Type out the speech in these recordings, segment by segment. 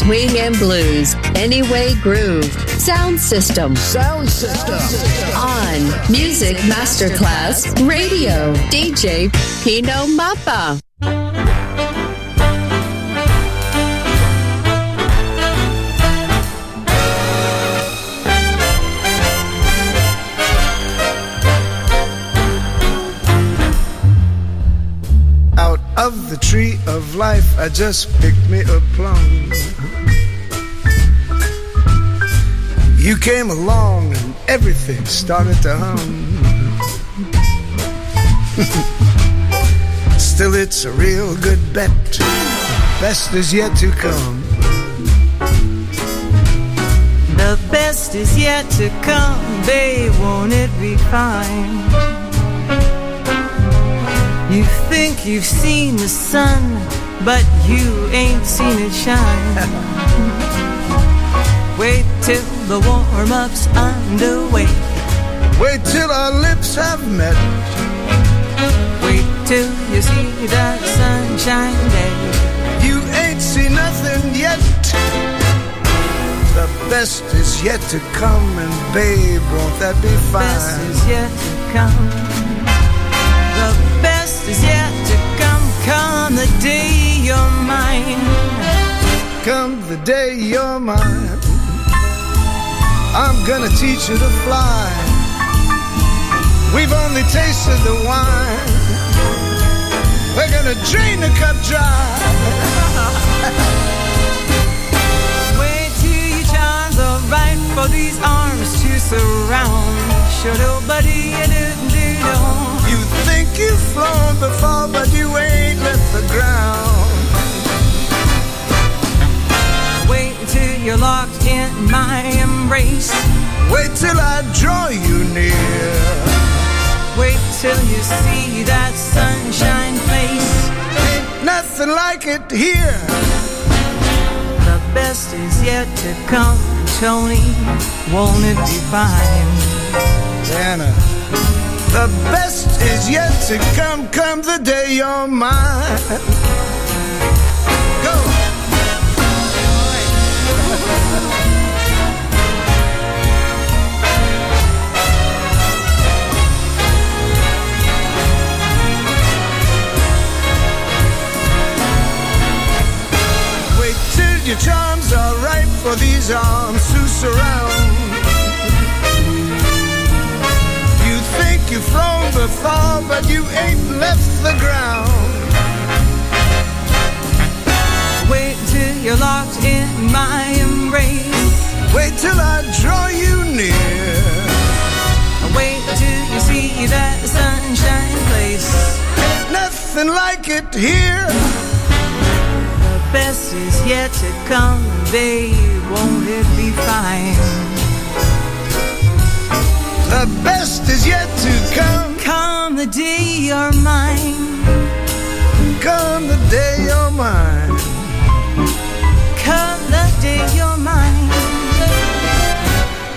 Swing and blues. Anyway groove. Sound system. Sound system. On Music Masterclass Radio. DJ Pino Mappa. Out of the tree of life, I just picked me a plum. You came along and everything started to hum. Still, it's a real good bet. Best is yet to come. The best is yet to come, babe, won't it be fine? You think you've seen the sun, but you ain't seen it shine. Wait till the warm up's underway. Wait till our lips have met. Wait till you see that sunshine day. You ain't seen nothing yet. The best is yet to come, and babe, won't that be fine? The Best is yet to come. The best is yet to come. Come the day you're mine. Come the day you're mine, I'm gonna teach you to fly. We've only tasted the wine. We're gonna drain the cup dry. Wait till your are right for these arms to surround. Sure, nobody You think you've flown before, but you ain't left the ground. Till you're locked in my embrace. Wait till I draw you near. Wait till you see that sunshine face. Ain't nothing like it here. The best is yet to come, Tony. Won't it be fine? Anna. The best is yet to come, come the day you're mine. Your charms are right for these arms to surround. You think you've flown before, but you ain't left the ground. You're locked in my embrace. Wait till I draw you near. Wait till you see that sunshine place. Nothing like it here. The best is yet to come, babe. Won't it be fine? The best is yet to come. Come the day you're mine. Come the day you're mine. Come the day you're mine.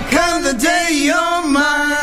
Come the day you're mine.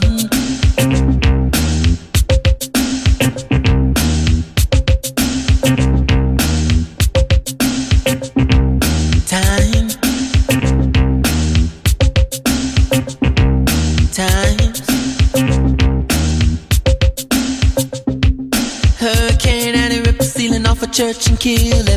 kill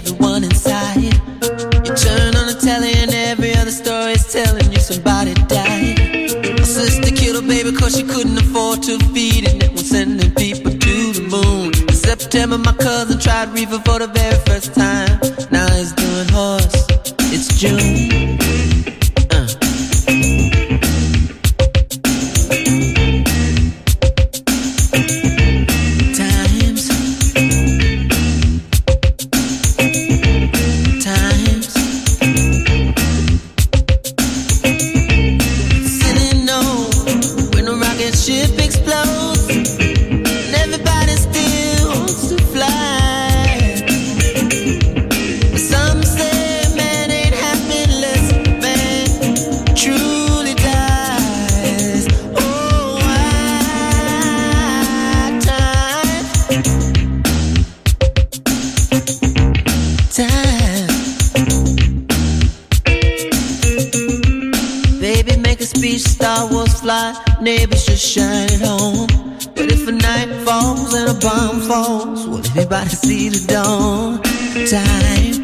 time. Baby, make a speech, Star Wars fly, neighbors should shine at home. But if a night falls and a bomb falls, will everybody see the dawn? Time.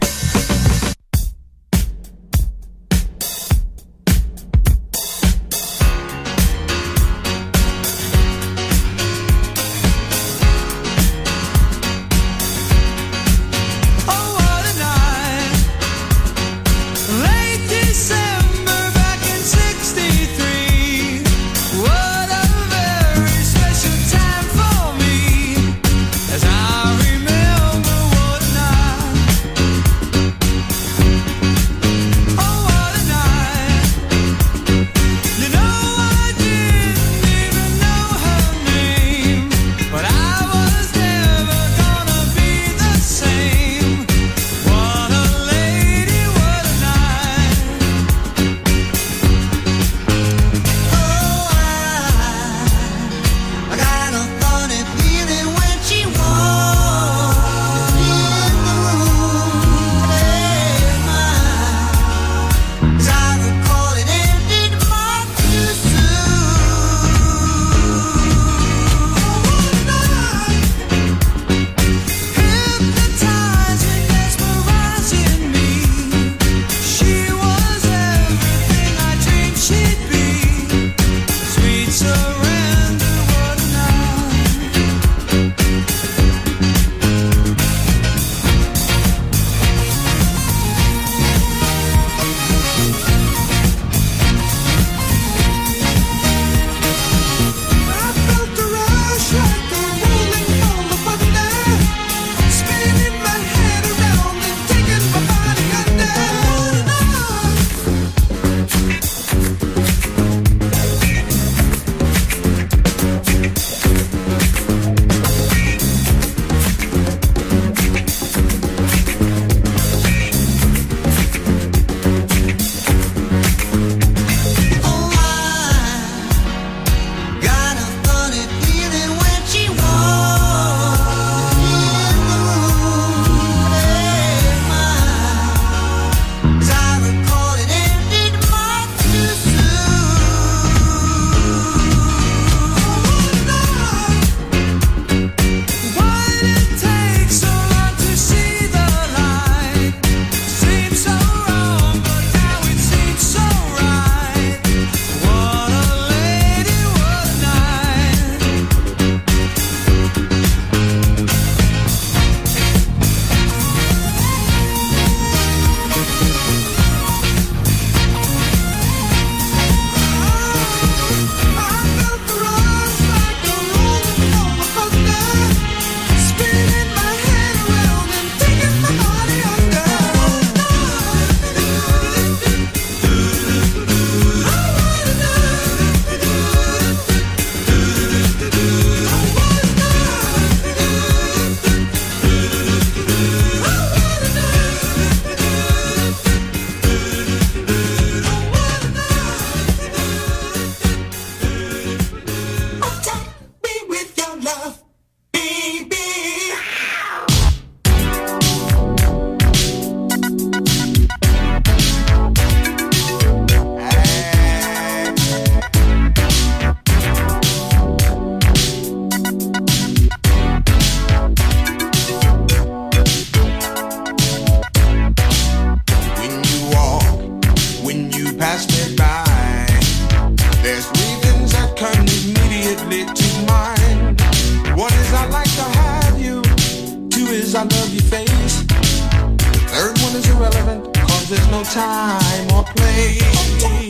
pass me by. There's that come immediately to mind. One is I like to have you. Two is I love your face. Third one is there's no time or place.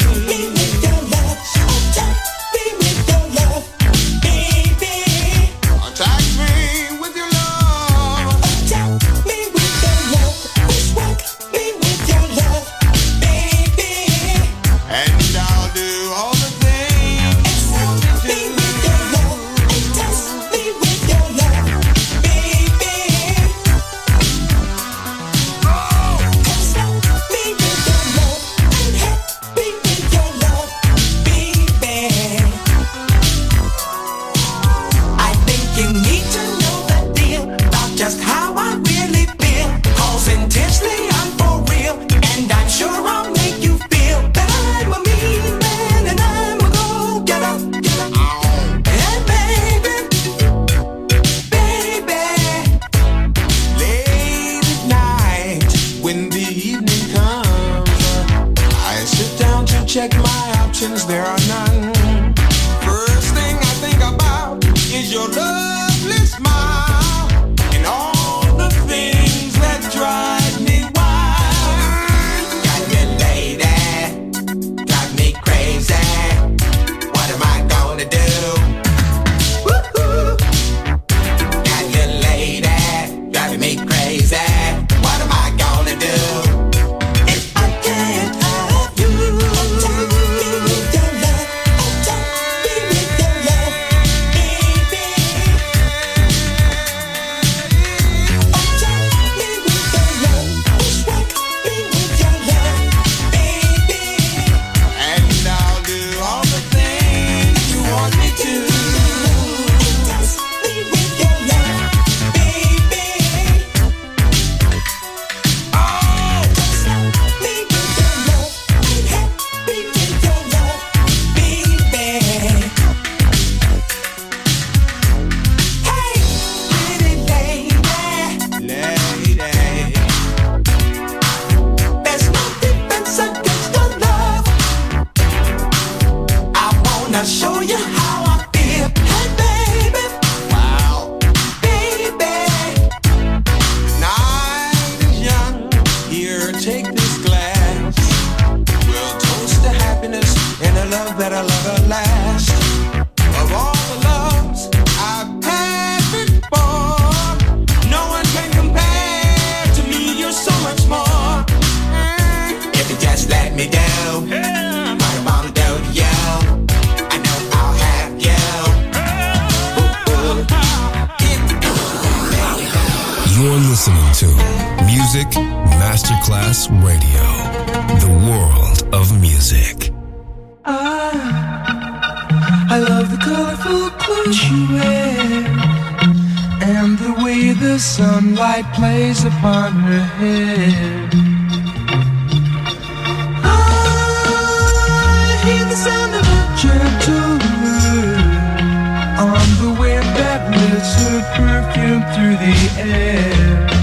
Through the air.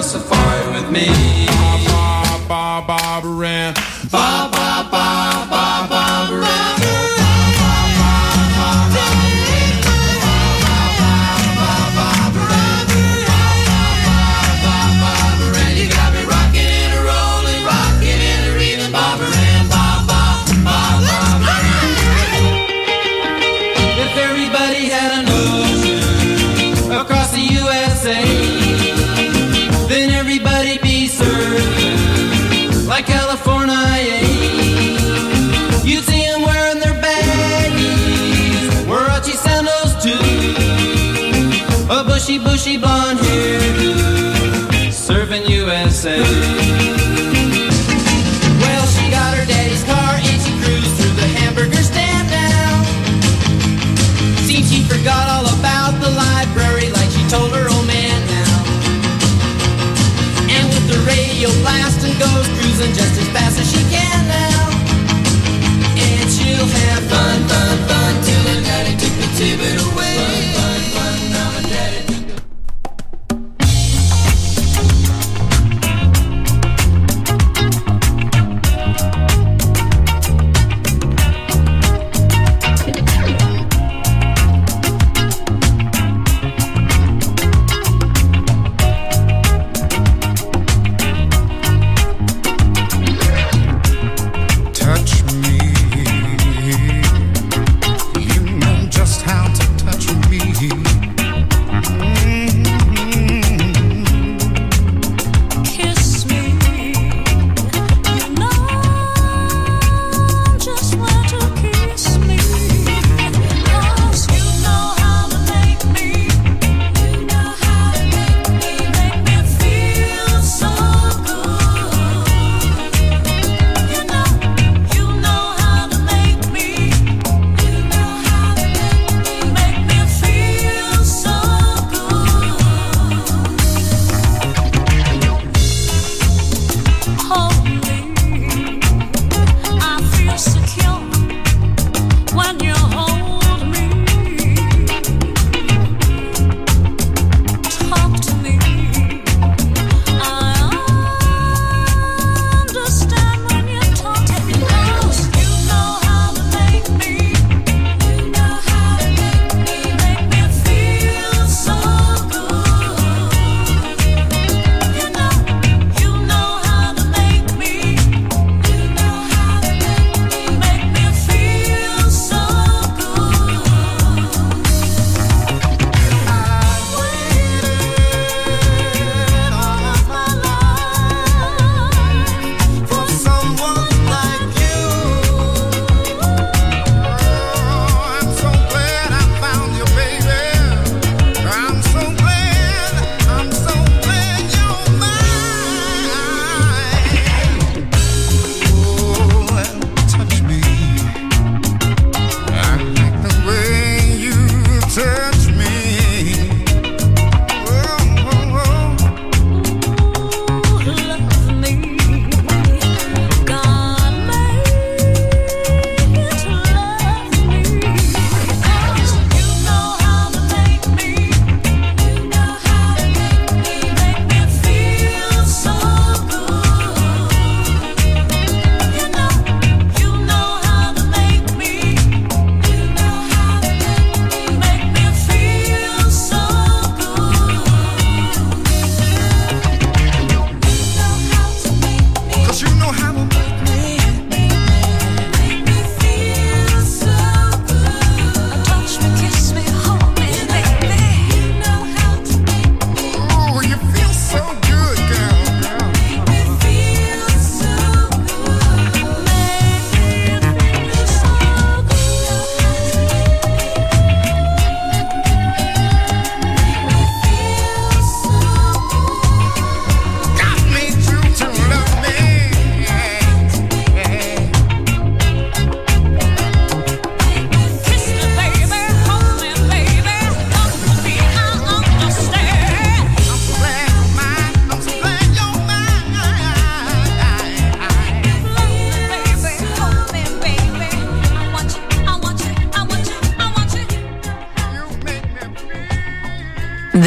On a with me. Ba ba ba ran. Bushy, bushy blonde hairdo, serving USA. Well, she got her daddy's car and she cruised through the hamburger stand now. Seems she forgot all about the library like she told her old man now. And with the radio blasting goes cruising just as fast as she can now. And she'll have fun, fun, fun till her daddy took the ticket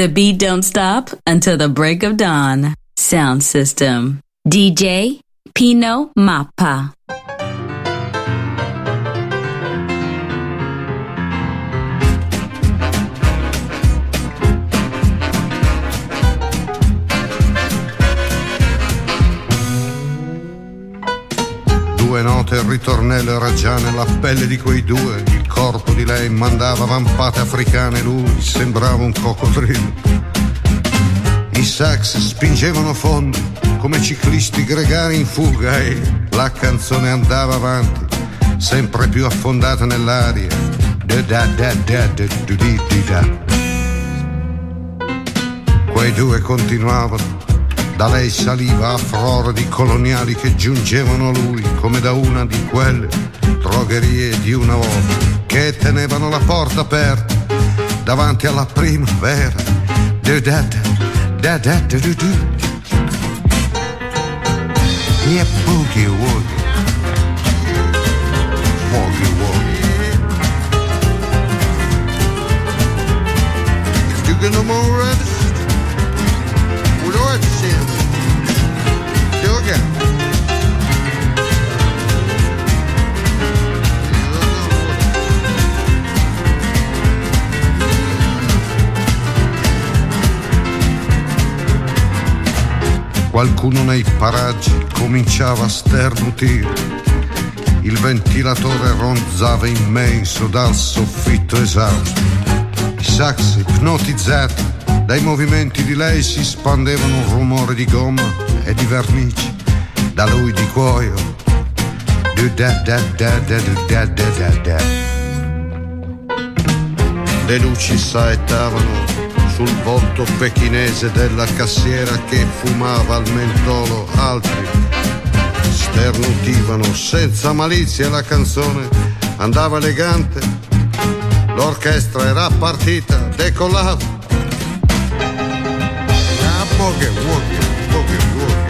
The beat don't stop until the break of dawn. Sound system. DJ Pino Mappa. Due note il ritornello era già nella pelle di quei due. Corpo di lei mandava vampate africane, lui sembrava un coccodrillo. I sax spingevano fondo come ciclisti gregari in fuga e la canzone andava avanti, sempre più affondata nell'aria. Quei due continuavano da lei saliva a frore di coloniali che giungevano a lui come da una di quelle drogherie di una volta che tenevano la porta aperta davanti alla primavera. Yeah, boogie woogie. Woogie woogie. You get no more rest, we'll do it. Do again. Qualcuno nei paraggi cominciava a sternutire. Il ventilatore ronzava immenso dal soffitto esausto. I sax ipnotizzati dai movimenti di lei si spandevano un rumore di gomma e di vernice, da lui di cuoio. Le luci saettavano sul volto pechinese della cassiera che fumava al mentolo, altri sternutivano senza malizia la canzone. Andava elegante, l'orchestra era partita, decollava. Ah, boogie, woogie, boogie,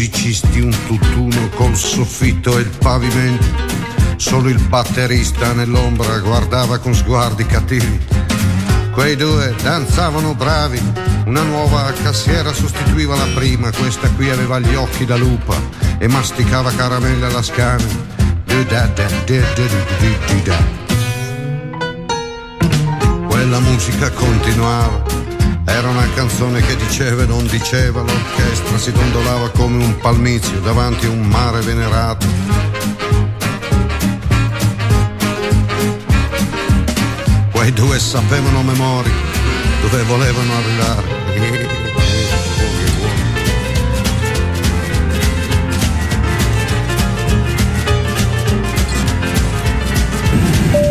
musicisti un tutt'uno col soffitto e il pavimento. Solo il batterista nell'ombra guardava con sguardi cattivi. Quei due danzavano bravi. Una nuova cassiera sostituiva la prima. Questa qui aveva gli occhi da lupa e masticava caramelle alla scana. Quella musica continuava. Era una canzone che diceva e non diceva, l'orchestra si dondolava come un palmizio davanti a un mare venerato. Quei due sapevano memoria dove volevano arrivare.